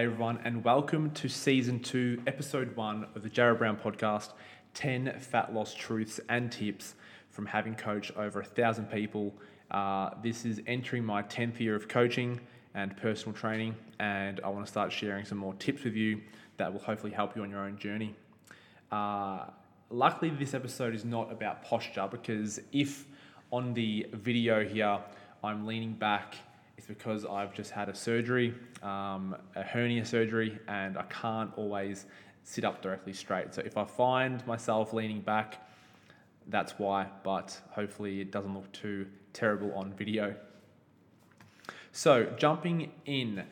Hey everyone, and welcome to season two, episode one of the Jarrod Brown podcast 10 fat loss truths and tips from having coached over a thousand people. Uh, this is entering my 10th year of coaching and personal training, and I want to start sharing some more tips with you that will hopefully help you on your own journey. Uh, luckily, this episode is not about posture because if on the video here I'm leaning back it's because I've just had a surgery, um, a hernia surgery, and I can't always sit up directly straight. So if I find myself leaning back, that's why, but hopefully it doesn't look too terrible on video. So, jumping in,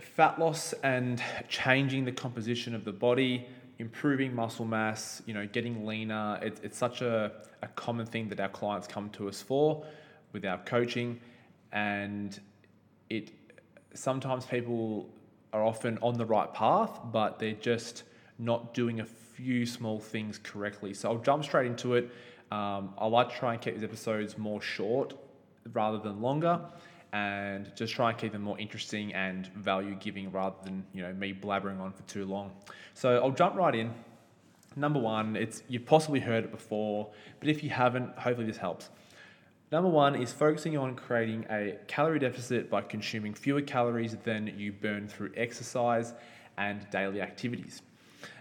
fat loss and changing the composition of the body, improving muscle mass, you know, getting leaner, it, it's such a, a common thing that our clients come to us for with our coaching and it sometimes people are often on the right path, but they're just not doing a few small things correctly. So I'll jump straight into it. Um, I like to try and keep these episodes more short rather than longer, and just try and keep them more interesting and value giving rather than you know me blabbering on for too long. So I'll jump right in. Number one, it's you've possibly heard it before, but if you haven't, hopefully this helps. Number one is focusing on creating a calorie deficit by consuming fewer calories than you burn through exercise and daily activities.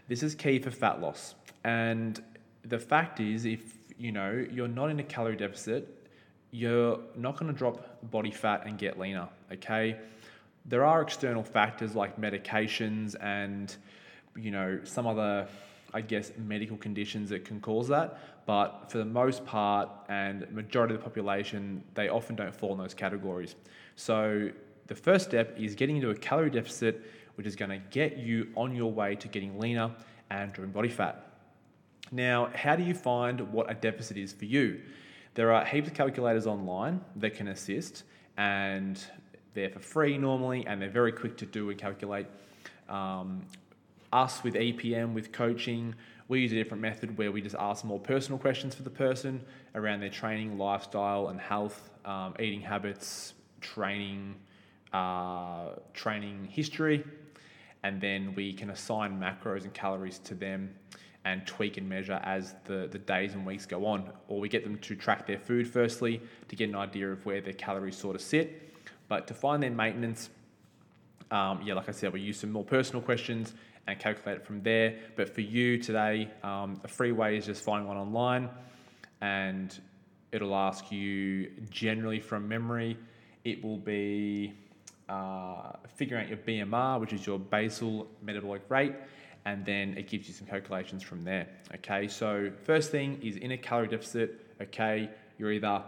This is key for fat loss. And the fact is, if you know you're not in a calorie deficit, you're not going to drop body fat and get leaner. Okay, there are external factors like medications and you know some other I guess, medical conditions that can cause that. But for the most part and majority of the population, they often don't fall in those categories. So the first step is getting into a calorie deficit, which is going to get you on your way to getting leaner and dropping body fat. Now, how do you find what a deficit is for you? There are heaps of calculators online that can assist, and they're for free normally, and they're very quick to do and calculate. Um, us with EPM, with coaching, we use a different method where we just ask more personal questions for the person around their training, lifestyle, and health, um, eating habits, training, uh, training history, and then we can assign macros and calories to them and tweak and measure as the, the days and weeks go on. Or we get them to track their food firstly to get an idea of where their calories sort of sit. But to find their maintenance, um, yeah, like I said, we use some more personal questions and calculate it from there. But for you today, um, a free way is just finding one online and it'll ask you generally from memory, it will be uh, figuring out your BMR, which is your basal metabolic rate, and then it gives you some calculations from there. Okay, so first thing is in a calorie deficit, okay, you're either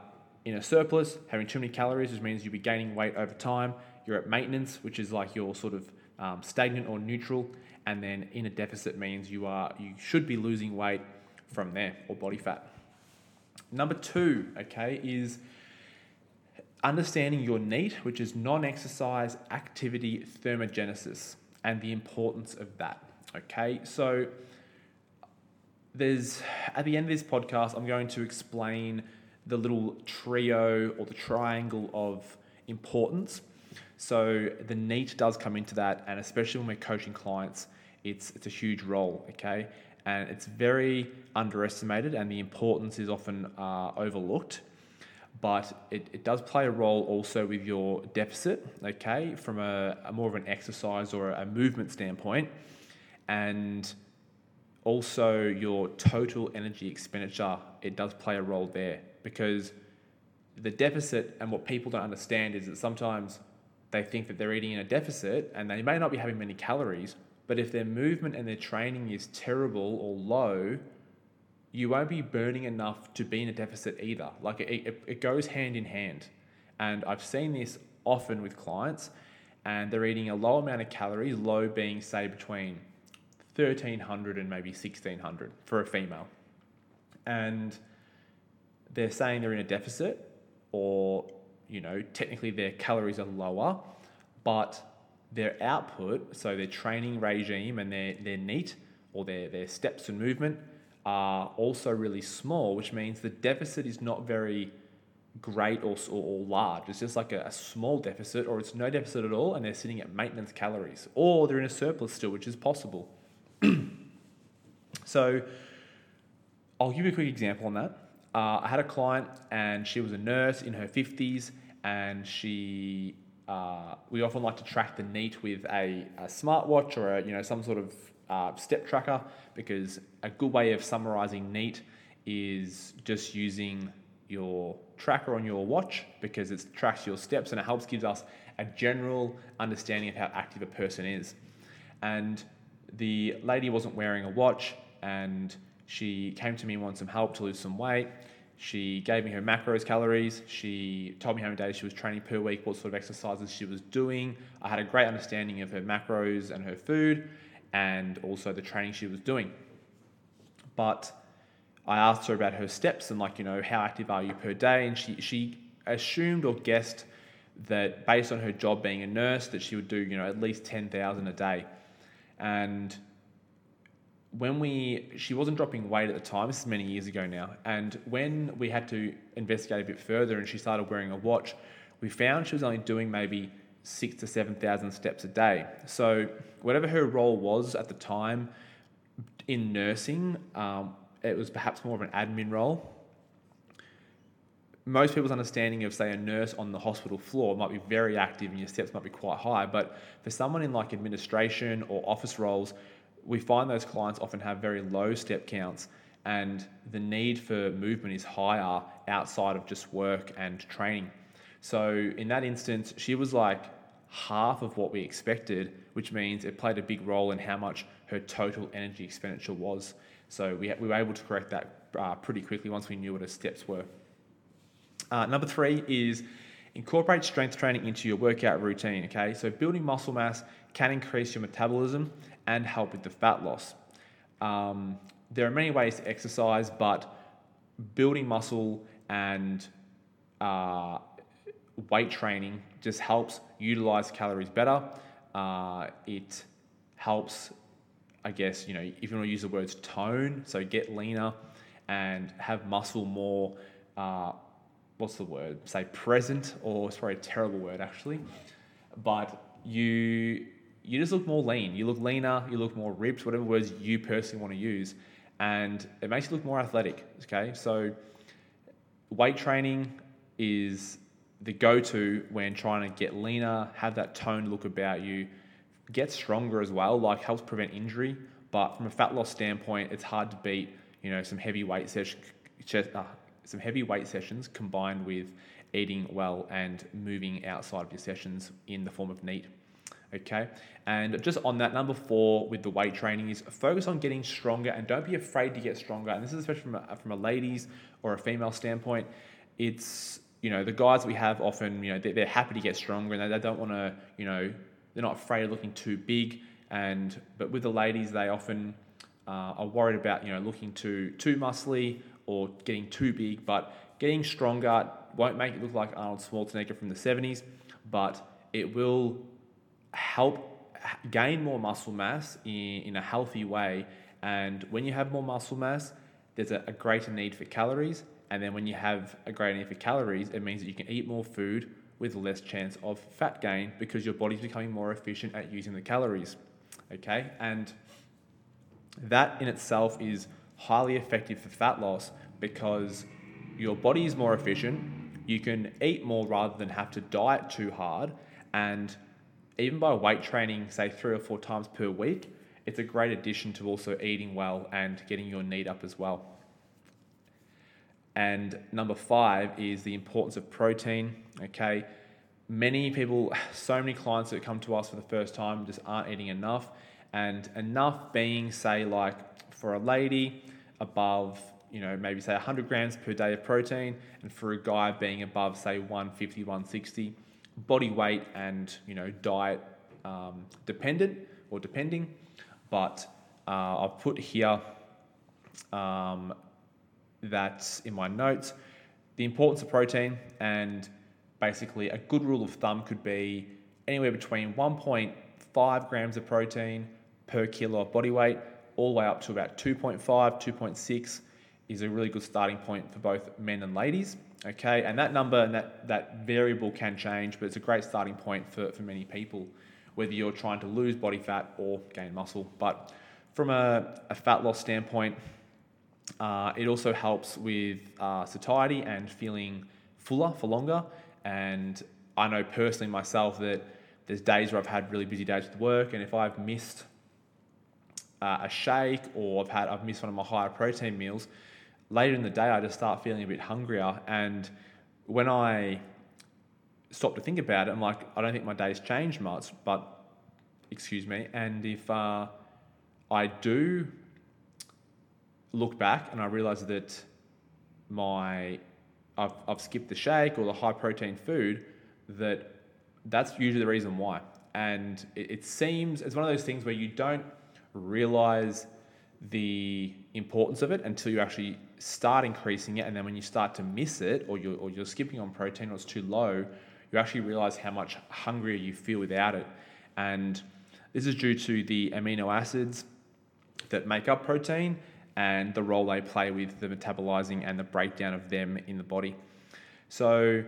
in a surplus, having too many calories, which means you'll be gaining weight over time. You're at maintenance, which is like your sort of um, stagnant or neutral, and then in a deficit means you are you should be losing weight from there or body fat. Number two, okay, is understanding your NEAT, which is non-exercise activity thermogenesis, and the importance of that. Okay, so there's at the end of this podcast, I'm going to explain the little trio or the triangle of importance. So the NEAT does come into that, and especially when we're coaching clients, it's it's a huge role, okay, and it's very underestimated, and the importance is often uh, overlooked. But it, it does play a role also with your deficit, okay, from a, a more of an exercise or a movement standpoint, and also your total energy expenditure. It does play a role there because the deficit and what people don't understand is that sometimes they think that they're eating in a deficit and they may not be having many calories, but if their movement and their training is terrible or low, you won't be burning enough to be in a deficit either. Like it, it, it goes hand in hand. And I've seen this often with clients, and they're eating a low amount of calories, low being, say, between 1300 and maybe 1600 for a female. And they're saying they're in a deficit, or, you know, technically their calories are lower, but their output, so their training regime and their, their NEAT or their, their steps and movement are also really small, which means the deficit is not very great or, or, or large. It's just like a, a, small deficit, or it's no deficit at all, and they're sitting at maintenance calories, or they're in a surplus still, which is possible. so, I'll give you a quick example on that. Uh, I had a client, and she was a nurse in her 50s, and she. Uh, we often like to track the NEAT with a, a smartwatch or a, you know some sort of uh, step tracker because a good way of summarizing NEAT is just using your tracker on your watch because it tracks your steps and it helps gives us a general understanding of how active a person is. And the lady wasn't wearing a watch and she came to me and wanted some help to lose some weight. She gave me her macros calories. She told me how many days she was training per week, what sort of exercises she was doing. I had a great understanding of her macros and her food and also the training she was doing. But I asked her about her steps and like, you know, how active are you per day? And she, she assumed or guessed that based on her job being a nurse, that she would do, you know, at least 10,000 a day. And when we, she wasn't dropping weight at the time, this is many years ago now. And when we had to investigate a bit further and she started wearing a watch, we found she was only doing maybe six to 7,000 steps a day. So whatever her role was at the time in nursing, um, it was perhaps more of an admin role. Most people's understanding of, say, a nurse on the hospital floor might be very active and your steps might be quite high. But for someone in like administration or office roles, we find those clients often have very low step counts and the need for movement is higher outside of just work and training. So in that instance, she was like half of what we expected, which means it played a big role in how much her total energy expenditure was. So we, we were able to correct that uh, pretty quickly once we knew what her steps were. Uh, number three is incorporate strength training into your workout routine. Okay, so building muscle mass can increase your metabolism and help with the fat loss. Um, there are many ways to exercise, but building muscle and uh, weight training just helps utilize calories better. Uh, it helps I guess, you know, if you want to use the words tone, so get leaner and have muscle more, uh, what's the word? Say present, or probably a terrible word actually, but you you just look more lean. You look leaner, you look more ripped, whatever words you personally want to use, and it makes you look more athletic. Okay, so weight training is the go-to when trying to get leaner, have that toned look about you, get stronger as well, like helps prevent injury. But from a fat loss standpoint, it's hard to beat, you know, some heavy weight sessions, uh, some heavy weight sessions combined with eating well and moving outside of your sessions in the form of NEAT. Okay, and just on that, number four with the weight training is focus on getting stronger and don't be afraid to get stronger. And this is especially from a, from a ladies or a female standpoint. It's you know the guys we have often you know they're, they're happy to get stronger and they, they don't want to you know they're not afraid of looking too big. And but with the ladies, they often uh, are worried about you know looking too too muscly or getting too big. But getting stronger won't make it look like Arnold Schwarzenegger from the 70s, but it will help gain more muscle mass in, in a healthy way. And when you have more muscle mass, there's a, a greater need for calories. And then when you have a greater need for calories, it means that you can eat more food with less chance of fat gain because your body's becoming more efficient at using the calories. Okay, and that in itself is highly effective for fat loss because your body is more efficient. You can eat more rather than have to diet too hard. And even by weight training, say three or four times per week, it's a great addition to also eating well and getting your need up as well. And number five is the importance of protein. Okay, many people, so many clients that come to us for the first time just aren't eating enough. And enough being, say, like for a lady, above, you know, maybe say 100 grams per day of protein, and for a guy being above, say, 150, 160. Body weight and, you know, diet um, dependent or depending. But uh, I've put here um, that's in my notes. The importance of protein and basically a good rule of thumb could be anywhere between 1.5 grams of protein per kilo of body weight, all the way up to about 2.5, 2.6 is a really good starting point for both men and ladies. Okay, and that number and that, that variable can change, but it's a great starting point for, for many people, whether you're trying to lose body fat or gain muscle. But from a, a fat loss standpoint, uh, it also helps with uh, satiety and feeling fuller for longer. And I know personally myself that there's days where I've had really busy days with work, and if I've missed uh, a shake or I've had I've missed one of my higher protein meals, later in the day I just start feeling a bit hungrier. And when I stop to think about it, I'm like, I don't think my day's changed much, but excuse me. And if uh, I do look back and I realize that my I've, I've skipped the shake or the high protein food, that that's usually the reason why. And it, it seems it's one of those things where you don't realize the importance of it until you actually start increasing it. And then when you start to miss it or you're, or you're skipping on protein or it's too low, you actually realize how much hungrier you feel without it. And this is due to the amino acids that make up protein and the role they play with the metabolizing and the breakdown of them in the body. So,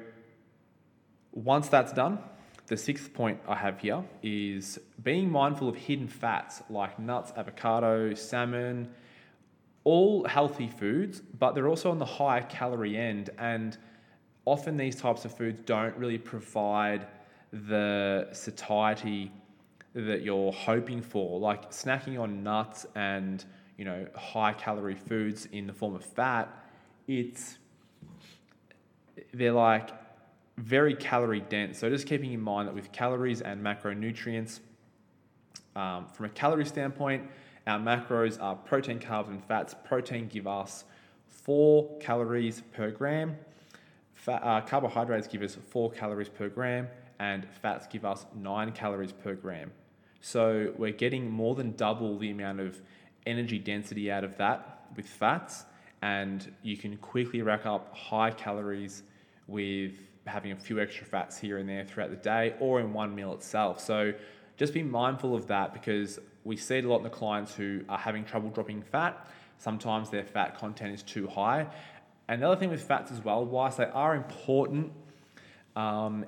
once that's done, the sixth point I have here is being mindful of hidden fats like nuts, avocado, salmon, all healthy foods, but they're also on the high calorie end. And often these types of foods don't really provide the satiety that you're hoping for. Like snacking on nuts and you know high calorie foods in the form of fat, it's they're like very calorie dense. So just keeping in mind that with calories and macronutrients, um, from a calorie standpoint, our macros are protein, carbs, and fats. Protein give us four calories per gram. Fat, uh, carbohydrates give us four calories per gram, and fats give us nine calories per gram. So we're getting more than double the amount of energy density out of that with fats, and you can quickly rack up high calories with having a few extra fats here and there throughout the day or in one meal itself. So just be mindful of that because we see it a lot in the clients who are having trouble dropping fat. Sometimes their fat content is too high. And the other thing with fats as well, whilst they are important, um,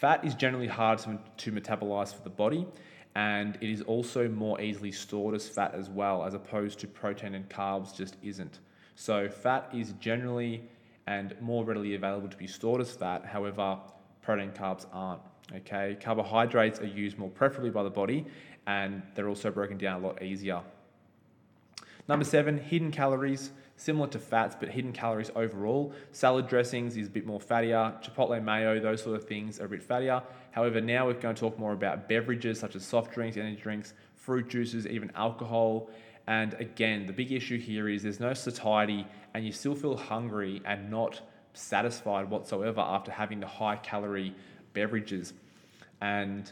fat is generally hard to, to metabolize for the body and it is also more easily stored as fat as well, as opposed to protein and carbs just isn't. So, fat is generally and more readily available to be stored as fat. However, protein carbs aren't. Okay, carbohydrates are used more preferably by the body, and they're also broken down a lot easier. Number seven, hidden calories, similar to fats, but hidden calories overall. Salad dressings is a bit more fattier. Chipotle mayo, those sort of things are a bit fattier. However, now we're going to talk more about beverages such as soft drinks, energy drinks, fruit juices, even alcohol. And again, the big issue here is there's no satiety and you still feel hungry and not satisfied whatsoever after having the high calorie beverages. And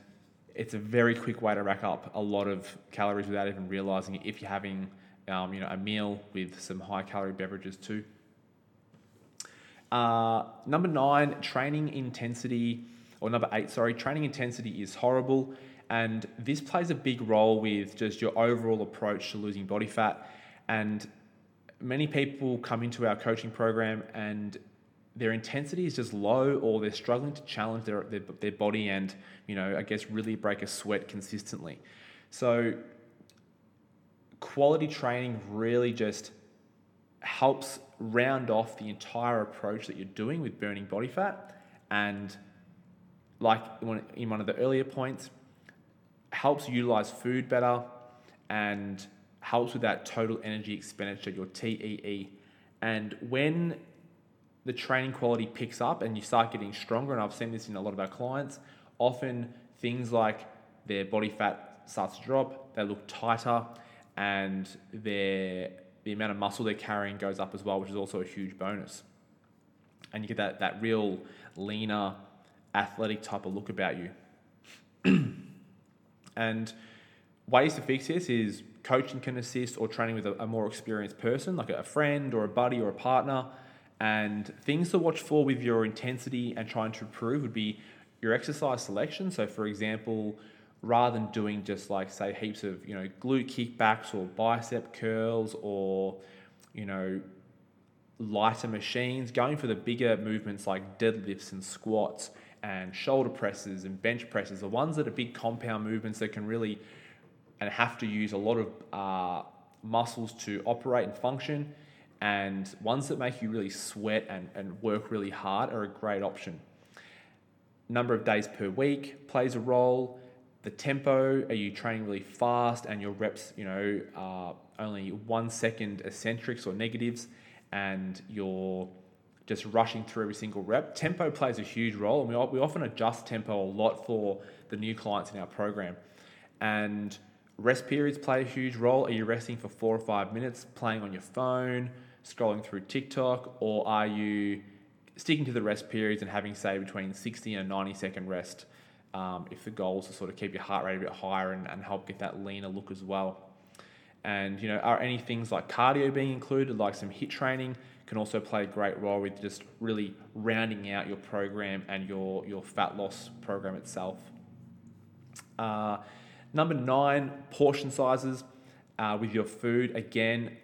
it's a very quick way to rack up a lot of calories without even realizing it if you're having um, you know, a meal with some high calorie beverages too. Uh, number nine, training intensity, or number eight, sorry, training intensity is horrible. And this plays a big role with just your overall approach to losing body fat. And many people come into our coaching program and their intensity is just low or they're struggling to challenge their, their, their body and, you know, I guess really break a sweat consistently. So quality training really just helps round off the entire approach that you're doing with burning body fat and like in one of the earlier points helps utilize food better and helps with that total energy expenditure, your TEE. And when the training quality picks up and you start getting stronger, and I've seen this in a lot of our clients, often things like their body fat starts to drop, they look tighter, and their the amount of muscle they're carrying goes up as well, which is also a huge bonus. And you get that, that real leaner, athletic type of look about you. And ways to fix this is coaching can assist or training with a, a more experienced person, like a friend or a buddy or a partner. And things to watch for with your intensity and trying to improve would be your exercise selection. So, for example, rather than doing just like say heaps of you know glute kickbacks or bicep curls or you know lighter machines, going for the bigger movements like deadlifts and squats and shoulder presses and bench presses, the ones that are big compound movements that can really and have to use a lot of uh, muscles to operate and function, and ones that make you really sweat and, and work really hard are a great option. Number of days per week plays a role. The tempo, are you training really fast and your reps, you know, are only one second eccentrics or negatives, and you're just rushing through every single rep. Tempo plays a huge role, and we, we often adjust tempo a lot for the new clients in our program. And rest periods play a huge role. Are you resting for four or five minutes, playing on your phone, scrolling through TikTok, or are you sticking to the rest periods and having, say, between 60 and 90 second rest? Um, if the goal is to sort of keep your heart rate a bit higher and, and help get that leaner look as well. And you know, are any things like cardio being included, like some HIIT training, can also play a great role with just really rounding out your program and your your fat loss program itself. Uh, number nine, portion sizes uh, with your food. Again,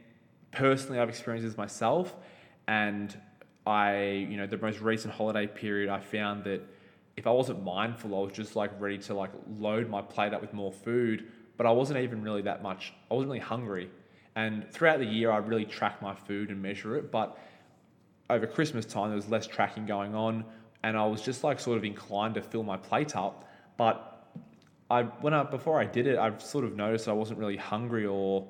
personally, I've experienced this myself, and I, you know, the most recent holiday period, I found that if I wasn't mindful, I was just like ready to like load my plate up with more food but I wasn't even really that much, I wasn't really hungry. And throughout the year, I really track my food and measure it. But over Christmas time, there was less tracking going on. And I was just like sort of inclined to fill my plate up. But I, when I, before I did it, I've sort of noticed I wasn't really hungry or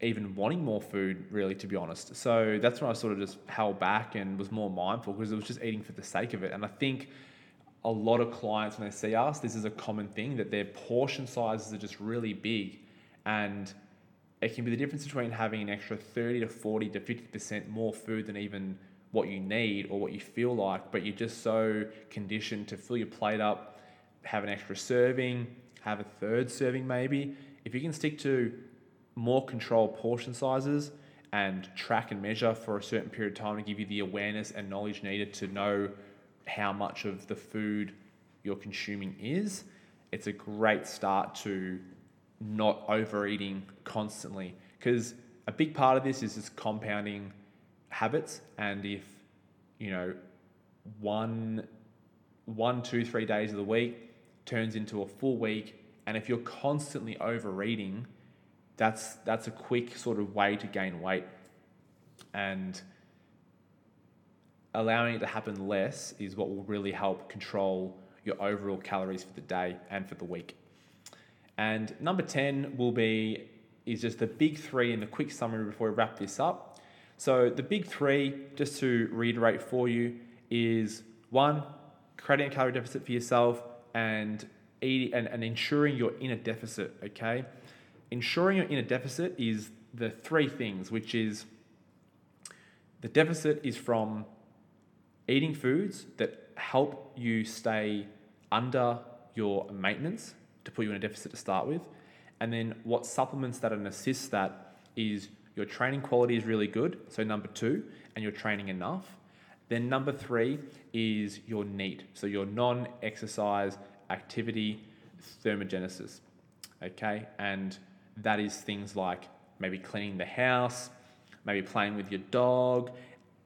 even wanting more food, really, to be honest. So that's when I sort of just held back and was more mindful because it was just eating for the sake of it. And I think a lot of clients when they see us, this is a common thing that their portion sizes are just really big. And it can be the difference between having an extra 30 to 40 to 50% more food than even what you need or what you feel like, but you're just so conditioned to fill your plate up, have an extra serving, have a third serving maybe. If you can stick to more controlled portion sizes and track and measure for a certain period of time to give you the awareness and knowledge needed to know how much of the food you're consuming is, it's a great start to not overeating constantly. Because a big part of this is just compounding habits. And if, you know, one, one, two, three days of the week turns into a full week, and if you're constantly overeating, that's that's a quick sort of way to gain weight. And allowing it to happen less is what will really help control your overall calories for the day and for the week. And number 10 will be is just the big three in the quick summary before we wrap this up. So the big three, just to reiterate for you, is one, creating a calorie deficit for yourself and eating and, and ensuring you're in a deficit, okay? Ensuring you're in a deficit is the three things, which is the deficit is from eating foods that help you stay under your maintenance to put you in a deficit to start with. And then what supplements that and assist that is your training quality is really good. So number two, and you're training enough. Then number three is your NEAT. So your non-exercise activity thermogenesis. Okay. And that is things like maybe cleaning the house, maybe playing with your dog,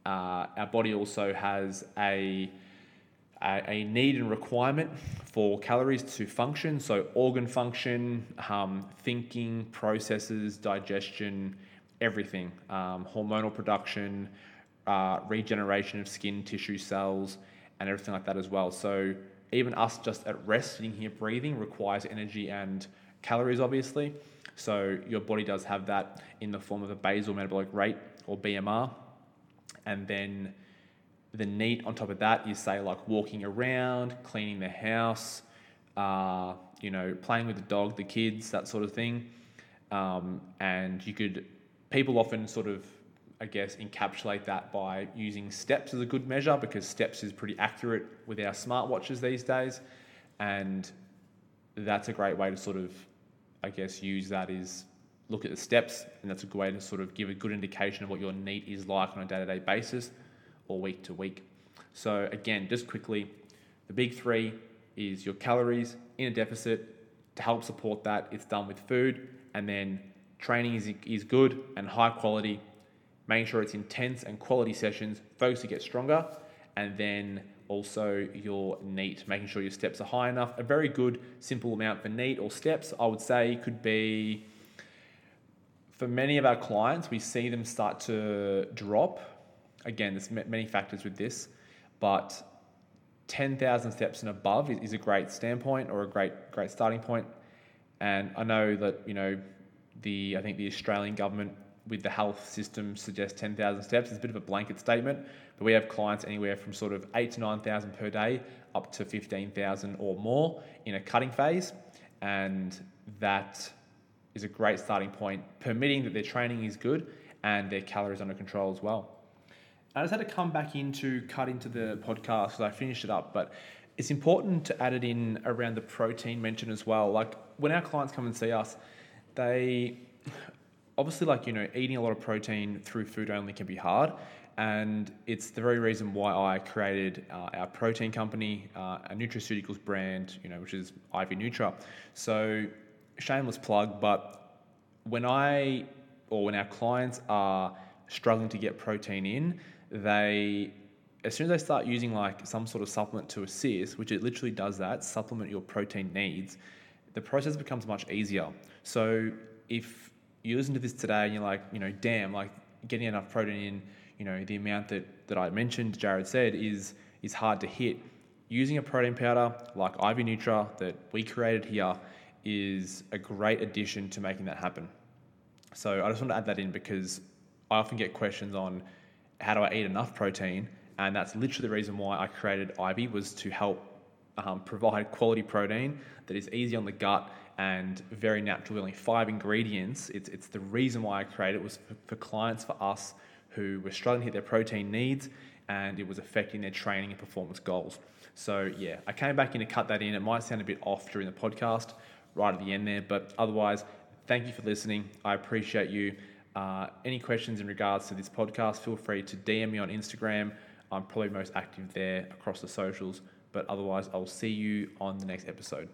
uh, our body also has a, a, need and requirement for calories to function. So, organ function, um, thinking, processes, digestion, everything, um, hormonal production, uh, regeneration of skin tissue cells, and everything like that as well. So, even us just at rest, sitting here breathing, requires energy and calories, obviously. So, your body does have that in the form of a basal metabolic rate or BMR and then the NEAT on top of that is say like walking around, cleaning the house, uh, you know, playing with the dog, the kids, that sort of thing. Um, and you could, people often sort of, I guess, encapsulate that by using steps as a good measure because steps is pretty accurate with our smartwatches these days. And that's a great way to sort of, I guess, use that is look at the steps, and that's a good way to sort of give a good indication of what your NEAT is like on a day to day basis or week to week. So, again, just quickly, the big three is your calories in a deficit. To help support that, it's done with food, and then training is, is good and high quality. making sure it's intense and quality sessions, focus to get stronger, and then also your NEAT, making sure your steps are high enough. A very good simple amount for NEAT or steps, I would say, could be for many of our clients, we see them start to drop. Again, there's many factors with this, but 10,000 steps and above is a great standpoint or a great great starting point. And I know that you know the I think the Australian government with the health system suggests 10,000 steps. It's a bit of a blanket statement, but we have clients anywhere from sort of eight to 9,000 per day up to 15,000 or more in a cutting phase. And that is a great starting point, permitting that their training is good and their calories under control as well. I just had to come back in to cut into the podcast because I finished it up, but it's important to add it in around the protein mention as well. Like when our clients come and see us, they obviously like you know eating a lot of protein through food only can be hard and it's the very reason why I created uh, our protein company, uh, a nutraceuticals brand, you know, which is Ivy Nutra. So, shameless plug, but when I or when our clients are struggling to get protein in, they as soon as they start using like some sort of supplement to assist, which it literally does that, supplement your protein needs, the process becomes much easier. So if you listen to this today and you're like, you know, damn, like getting enough protein in, you know, the amount that, that I mentioned, Jarrod said, is is hard to hit. Using a protein powder like Ivy Nutra that we created here is a great addition to making that happen. So I just want to add that in because I often get questions on how do I eat enough protein, and that's literally the reason why I created Ivy was to help um, provide quality protein that is easy on the gut and very natural. Only five ingredients. It's it's the reason why I created it was for, for clients for us who were struggling to hit their protein needs and it was affecting their training and performance goals. So yeah, I came back in to cut that in. It might sound a bit off during the podcast right at the end there, but otherwise, thank you for listening. I appreciate you. Uh, any questions in regards to this podcast, feel free to DM me on Instagram. I'm probably most active there across the socials, but otherwise, I'll see you on the next episode.